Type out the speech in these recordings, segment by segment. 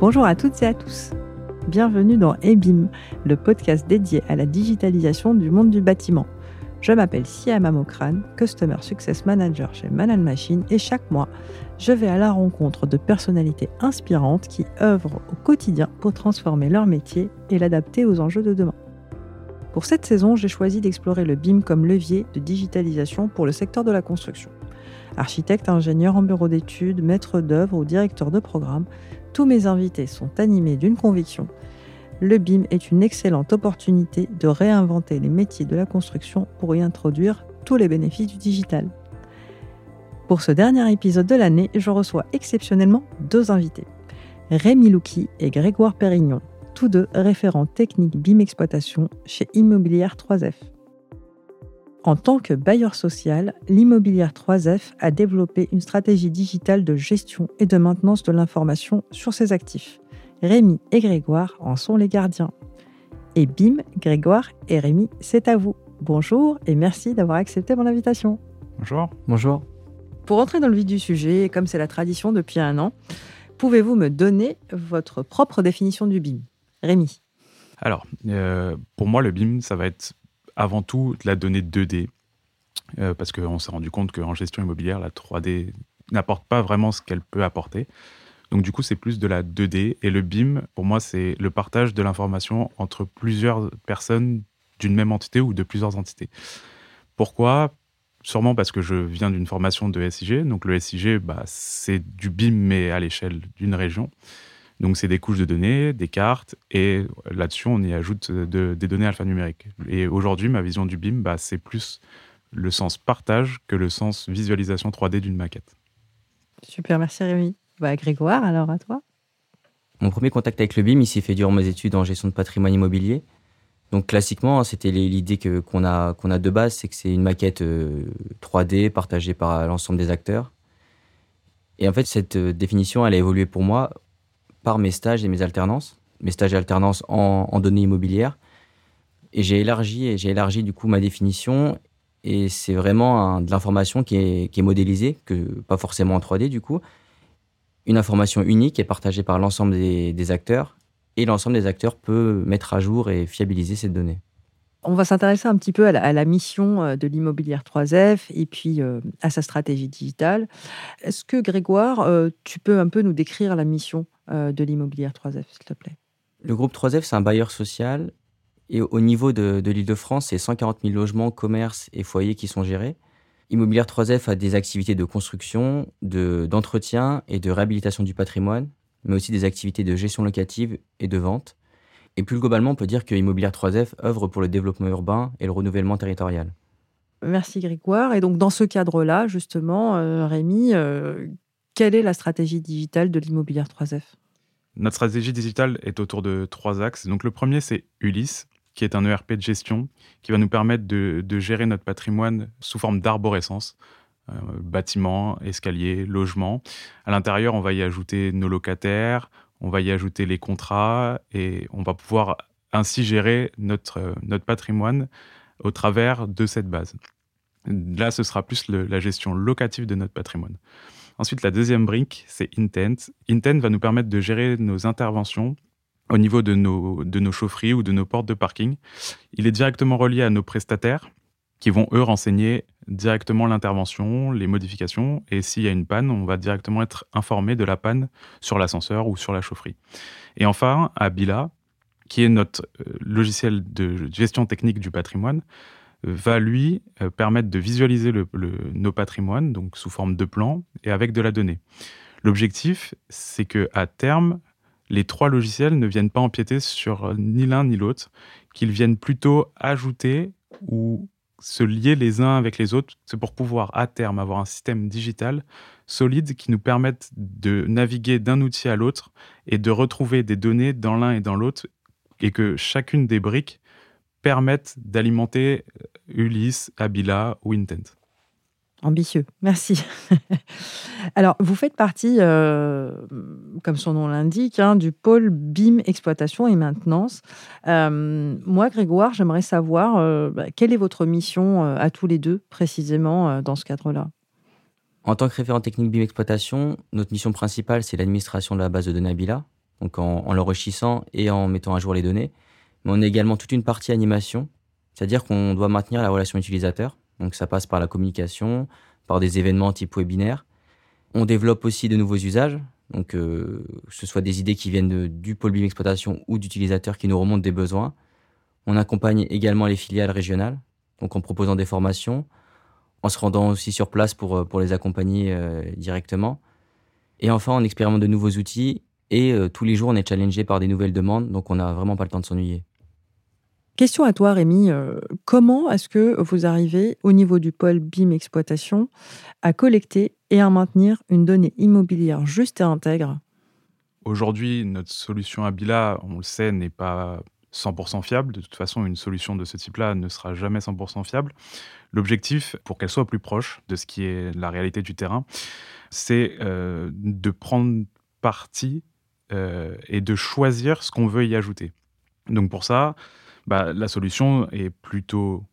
Bonjour à toutes et à tous. Bienvenue dans EBIM, le podcast dédié à la digitalisation du monde du bâtiment. Je m'appelle Siama Mokran, Customer Success Manager chez Manan Machine et chaque mois, je vais à la rencontre de personnalités inspirantes qui œuvrent au quotidien pour transformer leur métier et l'adapter aux enjeux de demain. Pour cette saison, j'ai choisi d'explorer le BIM comme levier de digitalisation pour le secteur de la construction. Architecte, ingénieur en bureau d'études, maître d'œuvre ou directeur de programme, tous mes invités sont animés d'une conviction. Le BIM est une excellente opportunité de réinventer les métiers de la construction pour y introduire tous les bénéfices du digital. Pour ce dernier épisode de l'année, je reçois exceptionnellement deux invités. Rémi Louki et Grégoire Pérignon, tous deux référents techniques BIM exploitation chez Immobilière 3F. En tant que bailleur social, l'Immobilière 3F a développé une stratégie digitale de gestion et de maintenance de l'information sur ses actifs. Rémi et Grégoire en sont les gardiens. Et bim, Grégoire et Rémi, c'est à vous. Bonjour et merci d'avoir accepté mon invitation. Bonjour. Bonjour. Pour entrer dans le vif du sujet, comme c'est la tradition depuis un an, pouvez-vous me donner votre propre définition du BIM? Rémi. Alors, euh, pour moi, le BIM, ça va être avant tout de la donnée 2D, euh, parce qu'on s'est rendu compte qu'en gestion immobilière, la 3D n'apporte pas vraiment ce qu'elle peut apporter. Donc du coup, c'est plus de la 2D. Et le BIM, pour moi, c'est le partage de l'information entre plusieurs personnes d'une même entité ou de plusieurs entités. Pourquoi? Sûrement parce que je viens d'une formation de SIG. Donc le SIG, bah, c'est du BIM, mais à l'échelle d'une région. Donc, c'est des couches de données, des cartes, et là-dessus, on y ajoute des données alphanumériques. Et aujourd'hui, ma vision du BIM, bah, c'est plus le sens partage que le sens visualisation 3D d'une maquette. Super, merci Rémi. Bah, Grégoire, alors à toi. Mon premier contact avec le BIM, il s'est fait durant mes études en gestion de patrimoine immobilier. Donc classiquement, c'était l'idée qu'on a, qu'on a de base, c'est que c'est une maquette 3D euh, partagée par l'ensemble des acteurs. Et en fait, cette euh, définition, elle a évolué pour moi par mes stages et mes alternances, mes stages et alternances en, données immobilières. Et j'ai élargi, et j'ai élargi du coup ma définition. Et c'est vraiment de l'information qui est, modélisée, que, pas forcément en 3D du coup. Une information unique est partagée par l'ensemble des, acteurs. Et l'ensemble des acteurs peut mettre à jour et fiabiliser ces données. On va s'intéresser un petit peu à la, mission euh, de l'immobilière 3F et puis euh, à sa stratégie digitale. Est-ce que Grégoire, euh, tu peux un peu nous décrire la mission? De l'immobilière 3F, s'il te plaît Le groupe 3F, c'est un bailleur social. Et au niveau de, l'île de France, c'est 140 000 logements, commerces et foyers qui sont gérés. Immobilière 3F a des activités de construction, d'entretien et de réhabilitation du patrimoine, mais aussi des activités de gestion locative et de vente. Et plus globalement, on peut dire que Immobilière 3F œuvre pour le développement urbain et le renouvellement territorial. Merci Grégoire. Et donc dans ce cadre-là, justement, euh, Rémi, euh, quelle est la stratégie digitale de l'immobilière 3F Notre stratégie digitale est autour de trois axes. Donc le premier, c'est Ulysse, qui est un ERP de gestion qui va nous permettre de, gérer notre patrimoine sous forme d'arborescence. Euh, bâtiments, escaliers, logements. À l'intérieur, on va y ajouter nos locataires, on va y ajouter les contrats et on va pouvoir ainsi gérer notre, notre patrimoine au travers de cette base. Là, ce sera plus la gestion locative de notre patrimoine. Ensuite, la deuxième brique, c'est Intent. Intent va nous permettre de gérer nos interventions au niveau de nos, de nos chaufferies ou de nos portes de parking. Il est directement relié à nos prestataires qui vont, eux, renseigner directement l'intervention, les modifications. Et s'il y a une panne, on va directement être informé de la panne sur l'ascenseur ou sur la chaufferie. Et enfin, à Bila, qui est notre euh, logiciel de gestion technique du patrimoine, va lui euh, permettre de visualiser nos patrimoines, donc sous forme de plan et avec de la donnée. L'objectif, c'est que à terme, les trois logiciels ne viennent pas empiéter sur ni l'un ni l'autre, qu'ils viennent plutôt ajouter ou se lier les uns avec les autres. C'est pour pouvoir à terme avoir un système digital solide qui nous permette de naviguer d'un outil à l'autre et de retrouver des données dans l'un et dans l'autre et que chacune des briques permettent d'alimenter euh, Ulysse, Abila ou Intent. Ambitieux, merci. Alors, vous faites partie, euh, comme son nom l'indique, hein, du pôle BIM exploitation et maintenance. Euh, moi, Grégoire, j'aimerais savoir bah, quelle est votre mission à tous les deux, précisément, dans ce cadre-là? En tant que référent technique BIM exploitation, notre mission principale, c'est l'administration de la base de données Abila. donc en, l'enrichissant et en mettant à jour les données. Mais on a également toute une partie animation, c'est-à-dire qu'on doit maintenir la relation utilisateur. Donc ça passe par la communication, par des événements type webinaire. On développe aussi de nouveaux usages, donc euh, que ce soit des idées qui viennent du pôle BIM exploitation ou d'utilisateurs qui nous remontent des besoins. On accompagne également les filiales régionales, donc en proposant des formations, en se rendant aussi sur place pour, euh, les accompagner euh, directement. Et enfin, on expérimente de nouveaux outils et tous les jours, on est challengé par des nouvelles demandes, donc on n'a vraiment pas le temps de s'ennuyer. Question à toi, Rémi. comment est-ce que vous arrivez, au niveau du pôle BIM exploitation, à collecter et à maintenir une donnée immobilière juste et intègre? Aujourd'hui, notre solution Abila, on le sait, n'est pas 100% fiable. De toute façon, une solution de ce type-là ne sera jamais 100% fiable. L'objectif, pour qu'elle soit plus proche de ce qui est la réalité du terrain, c'est euh, de prendre parti euh, et de choisir ce qu'on veut y ajouter. Donc pour ça, bah, la solution est plutôt,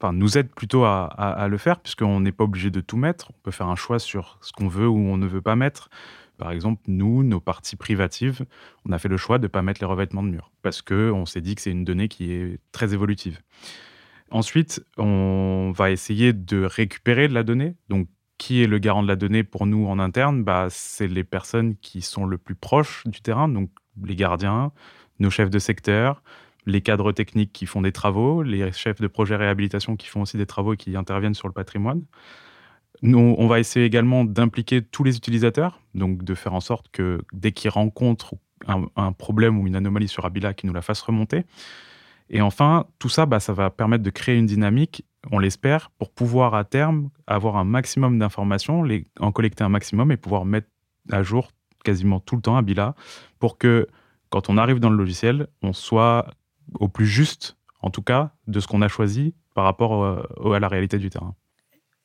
enfin, nous aide plutôt à, le faire, puisqu'on n'est pas obligé de tout mettre. On peut faire un choix sur ce qu'on veut ou on ne veut pas mettre. Par exemple, nous, nos parties privatives, on a fait le choix de ne pas mettre les revêtements de mur parce qu'on s'est dit que c'est une donnée qui est très évolutive. Ensuite, on va essayer de récupérer de la donnée. Donc, qui est le garant de la donnée pour nous en interne? Bah, C'est les personnes qui sont le plus proches du terrain, donc les gardiens, nos chefs de secteur, les cadres techniques qui font des travaux, les chefs de projet réhabilitation qui font aussi des travaux et qui interviennent sur le patrimoine. Nous, on va essayer également d'impliquer tous les utilisateurs, donc de faire en sorte que dès qu'ils rencontrent un, problème ou une anomalie sur Abila, qu'ils nous la fassent remonter. Et enfin, tout ça, bah, ça va permettre de créer une dynamique, on l'espère, pour pouvoir à terme avoir un maximum d'informations, en collecter un maximum et pouvoir mettre à jour quasiment tout le temps Abila pour que quand on arrive dans le logiciel, on soit au plus juste, en tout cas, de ce qu'on a choisi par rapport euh, à la réalité du terrain.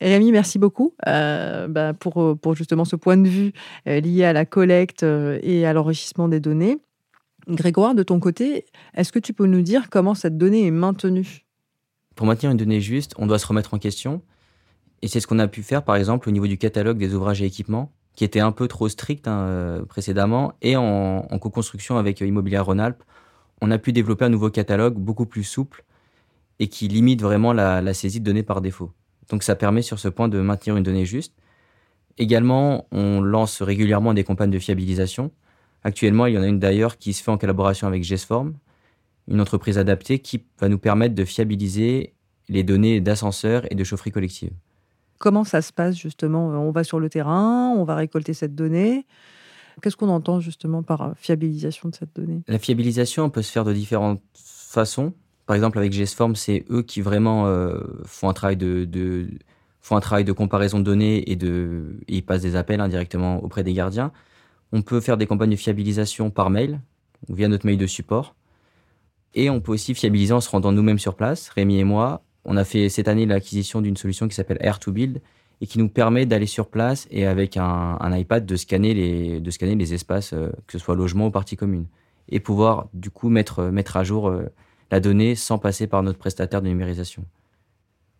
Rémi, merci beaucoup euh, bah, pour, euh, pour, justement ce point de vue euh, lié à la collecte et à l'enrichissement des données. Grégoire, de ton côté, est-ce que tu peux nous dire comment cette donnée est maintenue? Pour maintenir une donnée juste, on doit se remettre en question. Et c'est ce qu'on a pu faire, par exemple, au niveau du catalogue des ouvrages et équipements, qui était un peu trop strict hein, précédemment. Et en, co-construction avec Immobilier Rhône-Alpes, on a pu développer un nouveau catalogue beaucoup plus souple et qui limite vraiment la saisie de données par défaut. Donc ça permet sur ce point de maintenir une donnée juste. Également, on lance régulièrement des campagnes de fiabilisation. Actuellement, il y en a une d'ailleurs qui se fait en collaboration avec GESForm, une entreprise adaptée qui va nous permettre de fiabiliser les données d'ascenseurs et de chaufferie collective. Comment ça se passe justement? On va sur le terrain, on va récolter cette donnée. Qu'est-ce qu'on entend justement par fiabilisation de cette donnée? La fiabilisation peut se faire de différentes façons. Par exemple, avec GSForm, c'est eux qui vraiment euh, font, un travail de, comparaison de données et, de, ils passent des appels indirectement auprès des gardiens. On peut faire des campagnes de fiabilisation par mail, via notre mail de support. Et on peut aussi fiabiliser en se rendant nous-mêmes sur place. Rémi et moi, on a fait cette année l'acquisition d'une solution qui s'appelle Air2Build et qui nous permet d'aller sur place et avec un, iPad de scanner les, de scanner les espaces, euh, que ce soit logement ou partie commune. Et pouvoir du coup mettre, mettre à jour euh, la donnée sans passer par notre prestataire de numérisation.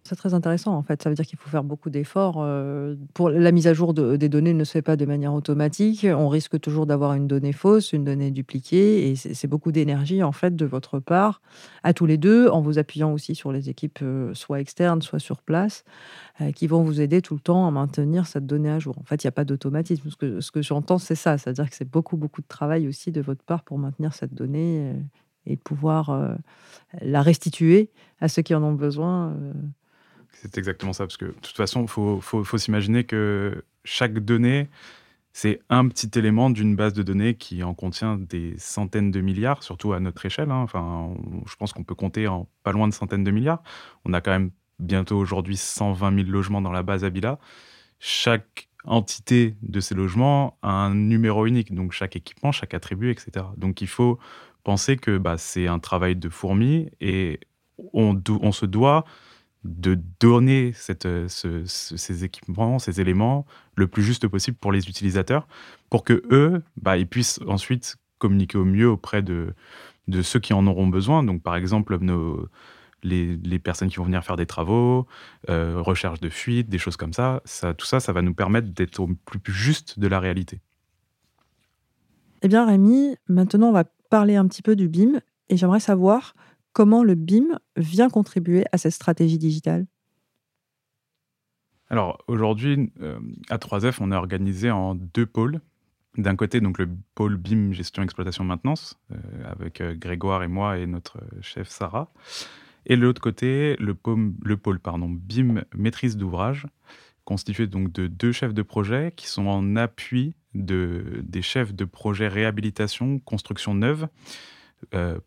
C'est très intéressant en fait. Ça veut dire qu'il faut faire beaucoup d'efforts. Euh, pour la mise à jour des données ne se fait pas de manière automatique. On risque toujours d'avoir une donnée fausse, une donnée dupliquée, et c'est beaucoup d'énergie en fait de votre part, à tous les deux, en vous appuyant aussi sur les équipes euh, soit externes, soit sur place, euh, qui vont vous aider tout le temps à maintenir cette donnée à jour. En fait, il n'y a pas d'automatisme. Ce que, ce que j'entends, c'est ça. C'est-à-dire que c'est beaucoup beaucoup de travail aussi de votre part pour maintenir cette donnée et pouvoir la restituer à ceux qui en ont besoin. C'est exactement ça, parce que de toute façon, il faut, s'imaginer que chaque donnée, c'est un petit élément d'une base de données qui en contient des centaines de milliards, surtout à notre échelle. Hein. Enfin, je pense qu'on peut compter en pas loin de centaines de milliards. On a quand même bientôt aujourd'hui 120 000 logements dans la base Abila. Chaque entité de ces logements a un numéro unique, donc chaque équipement, chaque attribut, etc. Donc il faut penser que bah, c'est un travail de fourmi et on se doit de donner cette, ces équipements, ces éléments le plus juste possible pour les utilisateurs, pour que eux, bah, ils puissent ensuite communiquer au mieux auprès de, ceux qui en auront besoin. Donc, par exemple, les, personnes qui vont venir faire des travaux, euh, recherche de fuite, des choses comme ça, ça. Tout ça, ça va nous permettre d'être au plus juste de la réalité. Eh bien, Rémi, maintenant, on va parler un petit peu du BIM et j'aimerais savoir comment le BIM vient contribuer à cette stratégie digitale? Alors aujourd'hui, euh, à 3F, on est organisé en deux pôles. D'un côté, donc le pôle BIM gestion exploitation maintenance euh, avec euh, Grégoire et moi et notre chef Sarah. Et de l'autre côté, le pôle, BIM maîtrise d'ouvrage constitué donc de deux chefs de projet qui sont en appui de, des chefs de projet réhabilitation, construction neuve,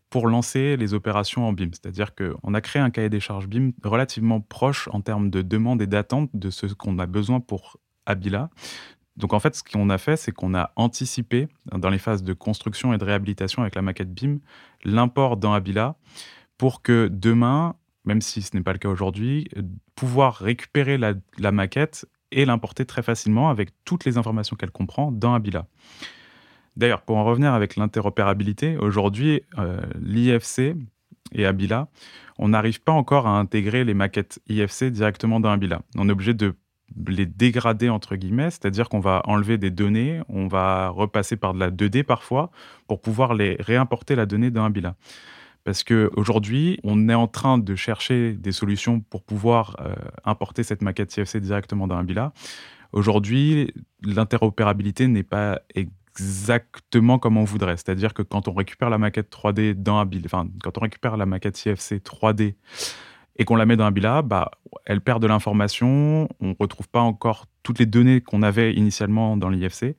pour lancer les opérations en BIM. C'est-à-dire qu'on a créé un cahier des charges BIM relativement proche en termes de demande et d'attente de ce qu'on a besoin pour Abila. Donc en fait, ce qu'on a fait, c'est qu'on a anticipé dans les phases de construction et de réhabilitation avec la maquette BIM l'import dans Abila pour que demain, même si ce n'est pas le cas aujourd'hui, pouvoir récupérer la, maquette et l'importer très facilement avec toutes les informations qu'elle comprend dans Abila. D'ailleurs, pour en revenir avec l'interopérabilité, aujourd'hui, euh, l'IFC et Abila, on n'arrive pas encore à intégrer les maquettes IFC directement dans Abila. On est obligé de les dégrader entre guillemets, c'est-à-dire qu'on va enlever des données, on va repasser par de la 2D parfois pour pouvoir les réimporter la donnée dans Abila. Parce qu'aujourd'hui, on est en train de chercher des solutions pour pouvoir euh, importer cette maquette CFC directement dans Abila. Aujourd'hui, l'interopérabilité n'est pas exactement comme on voudrait. C'est-à-dire que quand on récupère la maquette 3D dans enfin, quand on récupère la maquette CFC 3D et qu'on la met dans Abila, bah, elle perd de l'information, on ne retrouve pas encore toutes les données qu'on avait initialement dans l'IFC.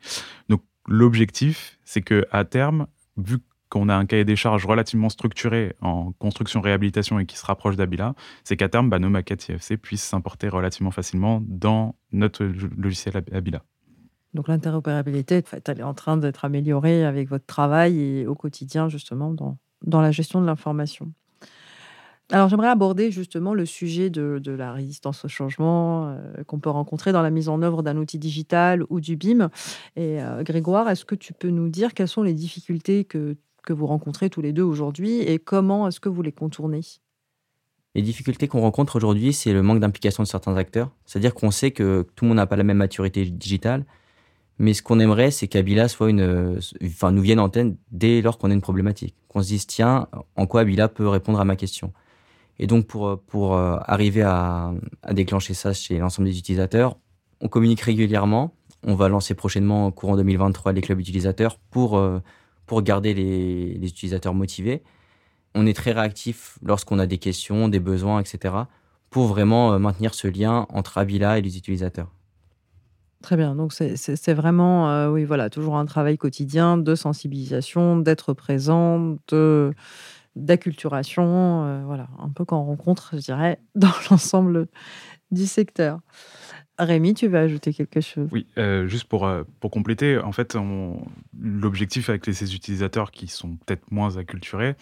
Donc l'objectif, c'est que à terme, vu qu'on a un cahier des charges relativement structuré en construction-réhabilitation et qui se rapproche d'Abila, c'est qu'à terme, bah, nos maquettes IFC puissent s'importer relativement facilement dans notre logiciel Abila. Donc l'interopérabilité, elle est en train d'être améliorée avec votre travail et au quotidien, justement, dans, dans la gestion de l'information. Alors j'aimerais aborder justement le sujet de, la résistance au changement euh, qu'on peut rencontrer dans la mise en œuvre d'un outil digital ou du BIM. Et euh, Grégoire, est-ce que tu peux nous dire quelles sont les difficultés que que vous rencontrez tous les deux aujourd'hui et comment est-ce que vous les contournez? Les difficultés qu'on rencontre aujourd'hui, c'est le manque d'implication de certains acteurs. C'est-à-dire qu'on sait que tout le monde n'a pas la même maturité digitale, mais ce qu'on aimerait, c'est qu'Abila soit une, enfin, nous vienne en tête dès lors qu'on a une problématique. Qu'on se dise, tiens, en quoi Abila peut répondre à ma question Et donc, pour, pour euh, arriver à, à déclencher ça chez l'ensemble des utilisateurs, on communique régulièrement. On va lancer prochainement, courant 2023, les clubs utilisateurs pour euh, pour garder les, utilisateurs motivés. On est très réactif lorsqu'on a des questions, des besoins, etc. pour vraiment euh, maintenir ce lien entre Avila et les utilisateurs. Très bien. Donc, c'est vraiment, euh, oui, voilà, toujours un travail quotidien de sensibilisation, d'être présent, d'acculturation, euh, voilà, un peu qu'on rencontre, je dirais, dans l'ensemble du secteur. Rémi, tu vas ajouter quelque chose? Oui, euh, juste pour, pour compléter, en fait, l'objectif avec ces utilisateurs qui sont peut-être moins acculturés,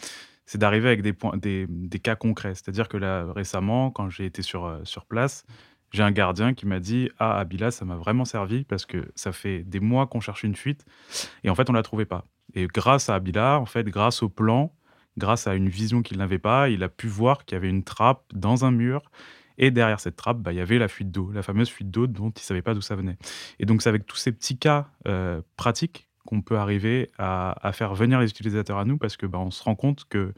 c'est d'arriver avec des, points, des, des cas concrets. C'est-à-dire que là, récemment, quand j'ai été sur, sur place, j'ai un gardien qui m'a dit Ah, Abila, ça m'a vraiment servi parce que ça fait des mois qu'on cherche une fuite et en fait, on ne la trouvait pas. Et grâce à Abila, en fait, grâce au plan, grâce à une vision qu'il n'avait pas, il a pu voir qu'il y avait une trappe dans un mur et derrière cette trappe, bah, il y avait la fuite d'eau, la fameuse fuite d'eau dont il ne savait pas d'où ça venait. Et donc, c'est avec tous ces petits cas euh, pratiques qu'on peut arriver à, faire venir les utilisateurs à nous parce que bah, on se rend compte que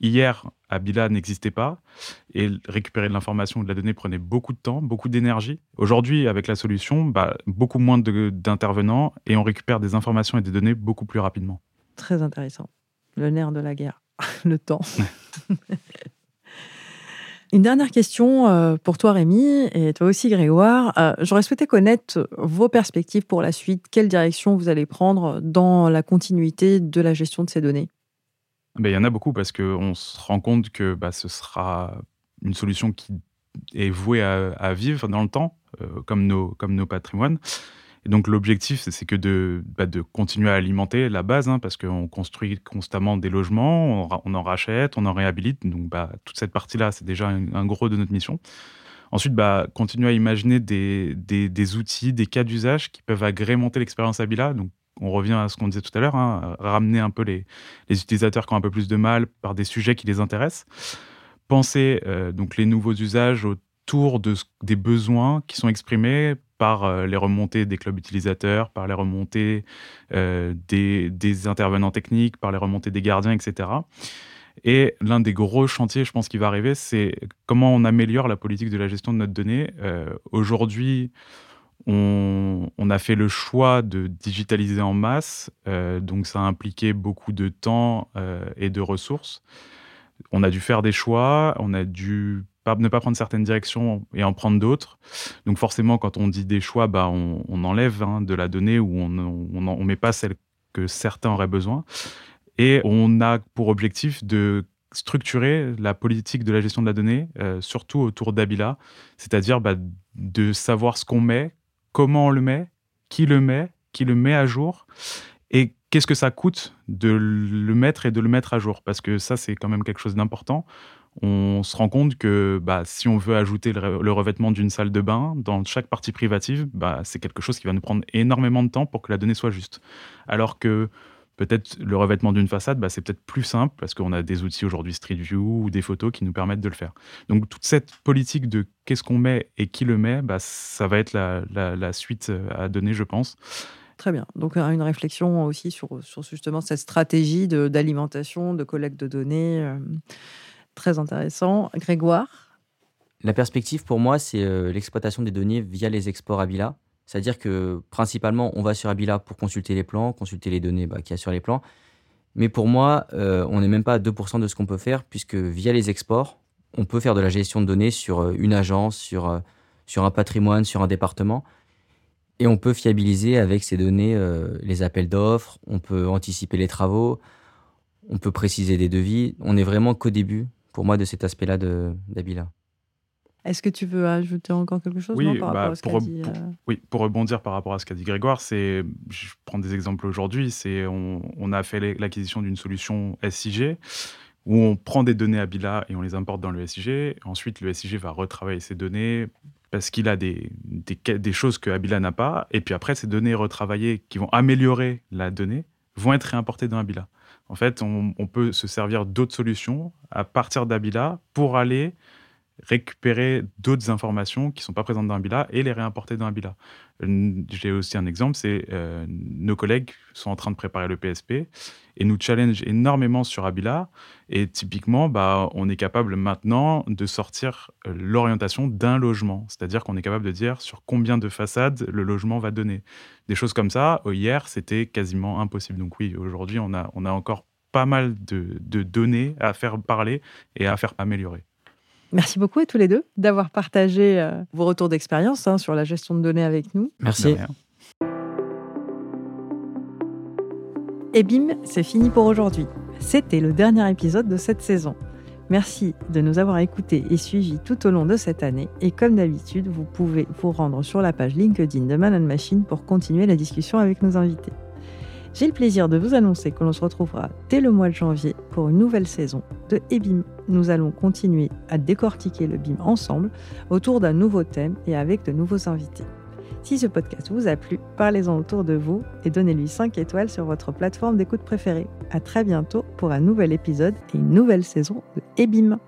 hier, Abila n'existait pas et récupérer de l'information ou de la donnée prenait beaucoup de temps, beaucoup d'énergie. Aujourd'hui, avec la solution, bah, beaucoup moins d'intervenants et on récupère des informations et des données beaucoup plus rapidement. Très intéressant. Le nerf de la guerre, le temps. Une dernière question euh, pour toi, Rémi, et toi aussi, Grégoire. Euh, j'aurais souhaité connaître vos perspectives pour la suite. Quelle direction vous allez prendre dans la continuité de la gestion de ces données? Ben, Il y en a beaucoup parce qu'on se rend compte que bah, ce sera une solution qui est vouée à, vivre dans le temps, euh, comme, nos, comme nos patrimoines. Et donc l'objectif, c'est que de, bah, de continuer à alimenter la base, hein, parce qu'on construit constamment des logements, on, en rachète, on en réhabilite. Donc bah, toute cette partie-là, c'est déjà un, gros de notre mission. Ensuite, bah, continuer à imaginer des, des, outils, des cas d'usage qui peuvent agrémenter l'expérience Abila. Donc on revient à ce qu'on disait tout à l'heure, hein, ramener un peu les, utilisateurs qui ont un peu plus de mal par des sujets qui les intéressent. Penser euh, donc les nouveaux usages autour de, des besoins qui sont exprimés par les remontées des clubs utilisateurs, par les remontées des, des, intervenants techniques, par les remontées des gardiens, etc. Et l'un des gros chantiers, je pense, qui va arriver, c'est comment on améliore la politique de la gestion de notre donnée. Aujourd'hui, on, a fait le choix de digitaliser en masse, euh, donc ça a impliqué beaucoup de temps euh, et de ressources. On a dû faire des choix, on a dû ne pas prendre certaines directions et en prendre d'autres. Donc forcément, quand on dit des choix, bah, on, enlève hein, de la donnée ou on ne met pas celle que certains auraient besoin. Et on a pour objectif de structurer la politique de la gestion de la donnée, euh, surtout autour d'Abila, c'est-à-dire bah, de savoir ce qu'on met, comment on le met, qui le met, qui le met à jour, et qu'est-ce que ça coûte de le mettre et de le mettre à jour, parce que ça, c'est quand même quelque chose d'important. On se rend compte que bah, si on veut ajouter le, revêtement d'une salle de bain dans chaque partie privative, bah, c'est quelque chose qui va nous prendre énormément de temps pour que la donnée soit juste. Alors que Peut-être le revêtement d'une façade, bah, c'est peut-être plus simple parce qu'on a des outils aujourd'hui Street View ou des photos qui nous permettent de le faire. Donc toute cette politique de qu'est-ce qu'on met et qui le met, bah, ça va être la, suite euh, à donner, je pense. Très bien. Donc une réflexion aussi sur, sur justement cette stratégie d'alimentation, de, collecte de données. Euh, très intéressant. Grégoire? La perspective pour moi, c'est euh, l'exploitation des données via les exports à Villa. C'est-à-dire que principalement, on va sur Abila pour consulter les plans, consulter les données bah, qu'il y a sur les plans. Mais pour moi, euh, on n'est même pas à 2% de ce qu'on peut faire, puisque via les exports, on peut faire de la gestion de données sur euh, une agence, sur, euh, sur un patrimoine, sur un département. Et on peut fiabiliser avec ces données les appels d'offres, on peut anticiper les travaux, on peut préciser des devis. On n'est vraiment qu'au début, pour moi, de cet aspect-là d'Abila. Est-ce que tu veux ajouter encore quelque chose oui, par bah, pour, dit, euh oui, pour rebondir par rapport à ce qu'a dit Grégoire, c'est, je prends des exemples aujourd'hui, c'est on, on, a fait l'acquisition d'une solution SIG où on prend des données Abila et on les importe dans le SIG. Ensuite, le SIG va retravailler ces données parce qu'il a des, des, des choses que Abila n'a pas. Et puis après, ces données retravaillées qui vont améliorer la donnée vont être réimportées dans Abila. En fait, on, on peut se servir d'autres solutions à partir d'Abila pour aller récupérer d'autres informations qui ne sont pas présentes dans un BILA et les réimporter dans un BILA. J'ai aussi un exemple, c'est euh, nos collègues sont en train de préparer le PSP et nous challenge énormément sur Abila. Et typiquement, bah, on est capable maintenant de sortir euh, l'orientation d'un logement. C'est-à-dire qu'on est capable de dire sur combien de façades le logement va donner. Des choses comme ça, hier, c'était quasiment impossible. Donc oui, aujourd'hui, on a, on a encore pas mal de données à faire parler et à faire améliorer. Merci beaucoup à tous les deux d'avoir partagé euh, vos retours d'expérience hein, sur la gestion de données avec nous. Merci. Et bim, c'est fini pour aujourd'hui. C'était le dernier épisode de cette saison. Merci de nous avoir écoutés et suivis tout au long de cette année. Et comme d'habitude, vous pouvez vous rendre sur la page LinkedIn de Man Machine pour continuer la discussion avec nos invités. J'ai le plaisir de vous annoncer que l'on se retrouvera dès le mois de janvier pour une nouvelle saison de EBIM. Nous allons continuer à décortiquer le BIM ensemble autour d'un nouveau thème et avec de nouveaux invités. Si ce podcast vous a plu, parlez-en autour de vous et donnez-lui 5 étoiles sur votre plateforme d'écoute préférée. À très bientôt pour un nouvel épisode et une nouvelle saison de EBIM.